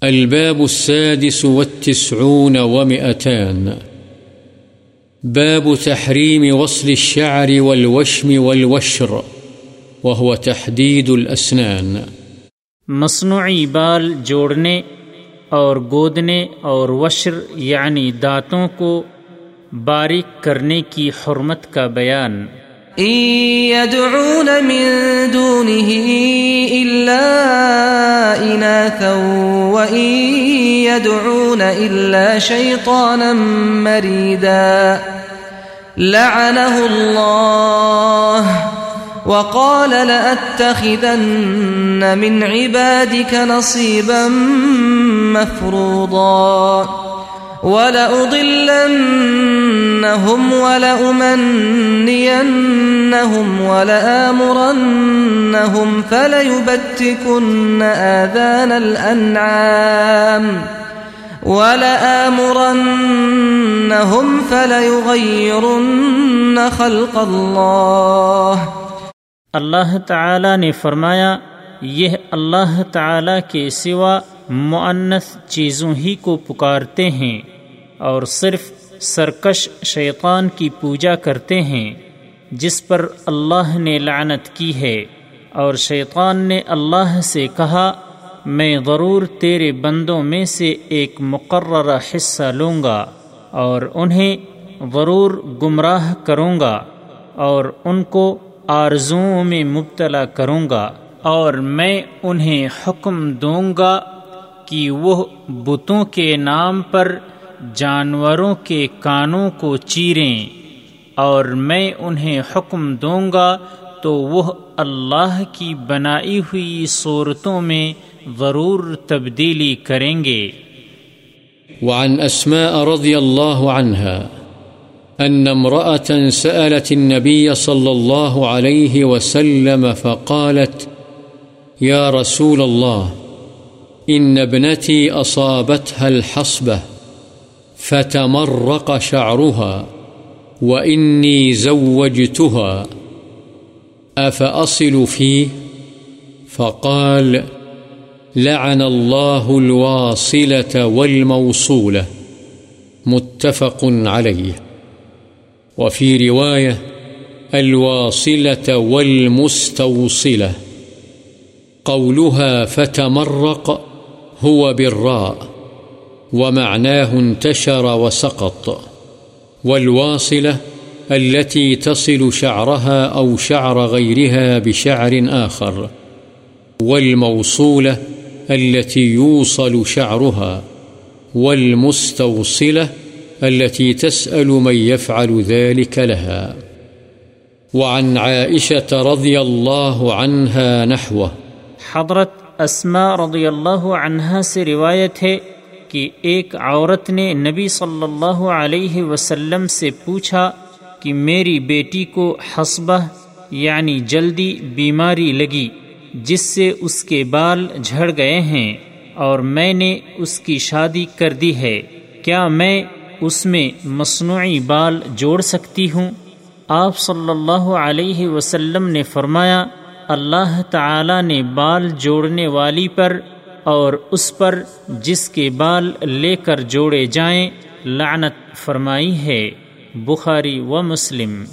الباب السادس والتسعون ومئتان. باب تحريم وصل الشعر والوشم والوشر، وهو تحديد الأسنان. مصنوعی بال جوڑنے اور گودنے اور وشر یعنی دانتوں کو باریک کرنے کی حرمت کا بیان۔ إن يدعون من دونه إلا إناثا وإن يدعون إلا شيطانا مريدا لعنه الله وقال لأتخذن من عبادك نصيبا مفروضا ولأضلن ولأضلنهم ولأمنينهم ولآمرنهم فليبتكن آذان الأنعام ولآمرنهم فليغيرن خلق الله اللہ تعالی نے فرمایا، یہ اللہ تعالی کے سوا معنس چیزوں ہی کو پکارتے ہیں اور صرف سرکش شیطان کی پوجا کرتے ہیں، جس پر اللہ نے لعنت کی ہے۔ اور شیطان نے اللہ سے کہا، میں ضرور تیرے بندوں میں سے ایک مقررہ حصہ لوں گا اور انہیں ضرور گمراہ کروں گا اور ان کو آرزوؤں میں مبتلا کروں گا اور میں انہیں حکم دوں گا کہ وہ بتوں کے نام پر جانوروں کے کانوں کو چیریں اور میں انہیں حکم دوں گا تو وہ اللہ کی بنائی ہوئی صورتوں میں ضرور تبدیلی کریں گے۔ وعن أسماء رضي الله عنها أن امرأة سألت النبي صلى الله عليه وسلم فقالت، يا رسول الله، إن ابنتي أصابتها الحصبة. فتمرق شعرها وإني زوجتها، أفأصل فيه؟ فقال، لعن الله الواصلة والموصولة، متفق عليه. وفي رواية، الواصلة والمستوصلة، قولها فتمرق هو بالراء. ومعناه انتشر وسقط. والواصلة التي تصل شعرها أو شعر غيرها بشعر آخر. والموصولة التي يوصل شعرها. والمستوصلة التي تسأل من يفعل ذلك لها. وعن عائشة رضي الله عنها نحوه. حضرت اسما رضی اللہ عنہا سے روایت ہے کہ ایک عورت نے نبی صلی اللہ علیہ وسلم سے پوچھا کہ میری بیٹی کو حسبہ یعنی جلدی بیماری لگی، جس سے اس کے بال جھڑ گئے ہیں اور میں نے اس کی شادی کر دی ہے، کیا میں اس میں مصنوعی بال جوڑ سکتی ہوں؟ آپ صلی اللہ علیہ وسلم نے فرمایا، اللہ تعالی نے بال جوڑنے والی پر اور اس پر جس کے بال لے کر جوڑے جائیں، لعنت فرمائی ہے، بخاری و مسلم۔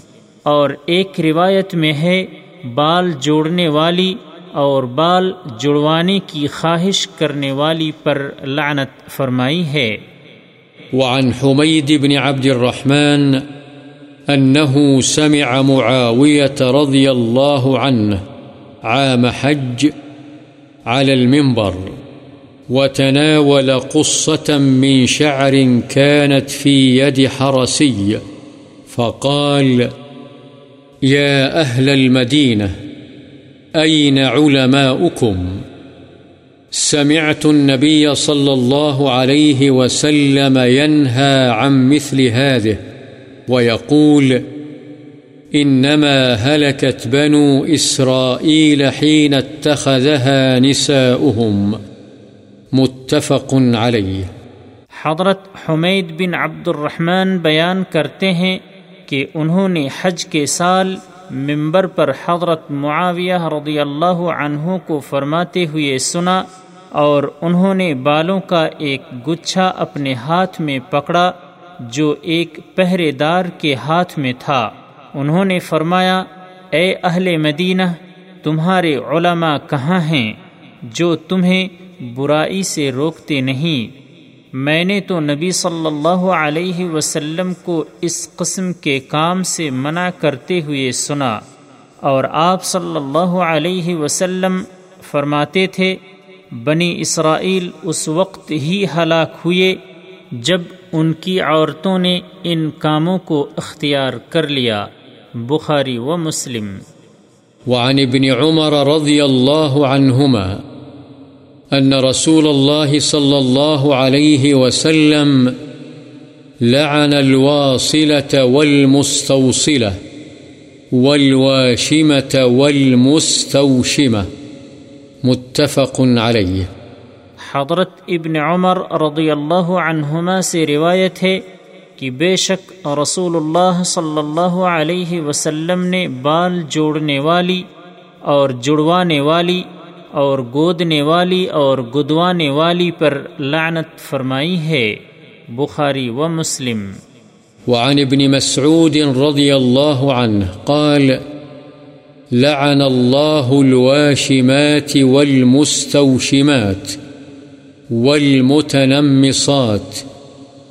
اور ایک روایت میں ہے، بال جوڑنے والی اور بال جڑوانے کی خواہش کرنے والی پر لعنت فرمائی ہے۔ وعن حميد بن عبد الرحمن أنه سمع معاوية رضي الله عنه عام حج على المنبر۔ وتناول قصة من شعر كانت في يد حرسي، فقال يا أهل المدينة، أين علماؤكم؟ سمعت النبي صلى الله عليه وسلم ينهى عن مثل هذه، ويقول إنما هلكت بنو إسرائيل حين اتخذها نساؤهم متفق عليه حضرت حمید بن عبد الرحمن بیان کرتے ہیں کہ انہوں نے حج کے سال ممبر پر حضرت معاویہ رضی اللہ عنہ کو فرماتے ہوئے سنا اور انہوں نے بالوں کا ایک گچھا اپنے ہاتھ میں پکڑا جو ایک پہرے دار کے ہاتھ میں تھا۔ انہوں نے فرمایا، اے اہل مدینہ، تمہارے علماء کہاں ہیں جو تمہیں برائی سے روکتے نہیں۔ میں نے تو نبی صلی اللہ علیہ وسلم کو اس قسم کے کام سے منع کرتے ہوئے سنا اور آپ صلی اللہ علیہ وسلم فرماتے تھے، بنی اسرائیل اس وقت ہی ہلاک ہوئے جب ان کی عورتوں نے ان کاموں کو اختیار کر لیا۔ بخاری و مسلم۔ وعن ابن عمر رضی اللہ عنہما أن رسول الله صلى الله عليه وسلم لعن الواصلة والمستوصلة والواشمة والمستوشمة متفق عليه. حضرت ابن عمر رضی اللہ عنہما سے روایت ہے کہ بے شک رسول اللہ صلی اللہ علیہ وسلم نے بال جوڑنے والی اور جڑوانے والی اور گودنے والی اور گدوانے والی پر لعنت فرمائی ہے، بخاری و مسلم۔ وعن ابن مسعود رضی اللہ عنہ قال، لعن الله الواشمات والمستوشمات والمتنمصات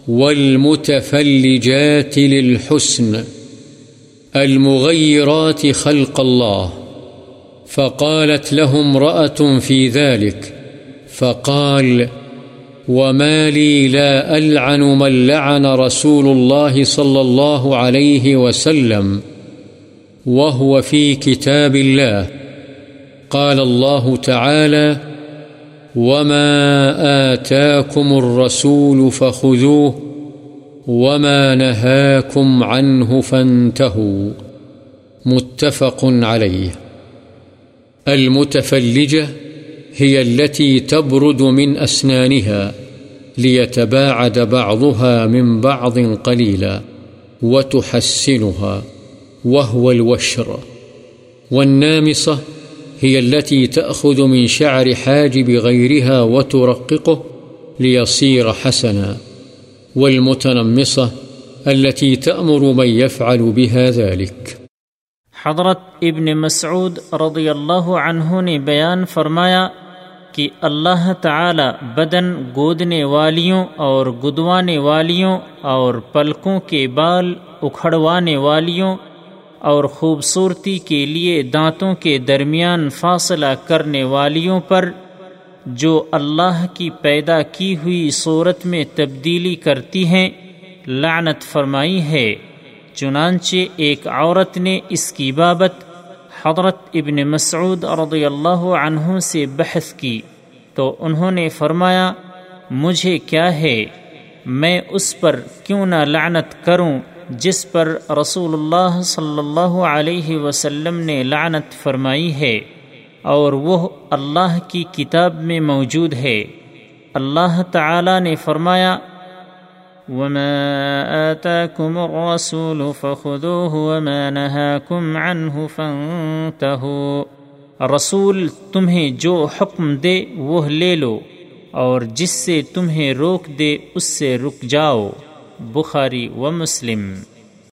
والمتفلجات للحسن المغيرات خلق الله فقالت لهم رأة في ذلك. فقال، وما لي لا ألعن من لعن رسول الله صلى الله عليه وسلم، وهو في كتاب الله. قال الله تعالى، وما آتاكم الرسول فخذوه، وما نهاكم عنه فانتهوا. متفق عليه. المتفلجة هي التي تبرد من أسنانها ليتباعد بعضها من بعض قليلا وتحسنها، وهو الوشر. والنامصة هي التي تأخذ من شعر حاجب غيرها وترققه ليصير حسنا. والمتنمصة التي تأمر من يفعل بها ذلك. حضرت ابن مسعود رضی اللہ عنہ نے بیان فرمایا کہ اللہ تعالی بدن گودنے والیوں اور گدوانے والیوں اور پلکوں کے بال اکھڑوانے والیوں اور خوبصورتی کے لیے دانتوں کے درمیان فاصلہ کرنے والیوں پر جو اللہ کی پیدا کی ہوئی صورت میں تبدیلی کرتی ہیں، لعنت فرمائی ہے۔ چنانچہ ایک عورت نے اس کی بابت حضرت ابن مسعود رضی اللہ عنہ سے بحث کی تو انہوں نے فرمایا، مجھے کیا ہے؟ میں اس پر کیوں نہ لعنت کروں جس پر رسول اللہ صلی اللہ علیہ وسلم نے لعنت فرمائی ہے، اور وہ اللہ کی کتاب میں موجود ہے۔ اللہ تعالی نے فرمایا وما آتاكم الرسول فخذوه وما نهاكم عنه فانتهوا۔ رسول تمہیں جو حکم دے وہ لے لو، اور جس سے تمہیں روک دے اس سے رک جاؤ۔ بخاری و مسلم۔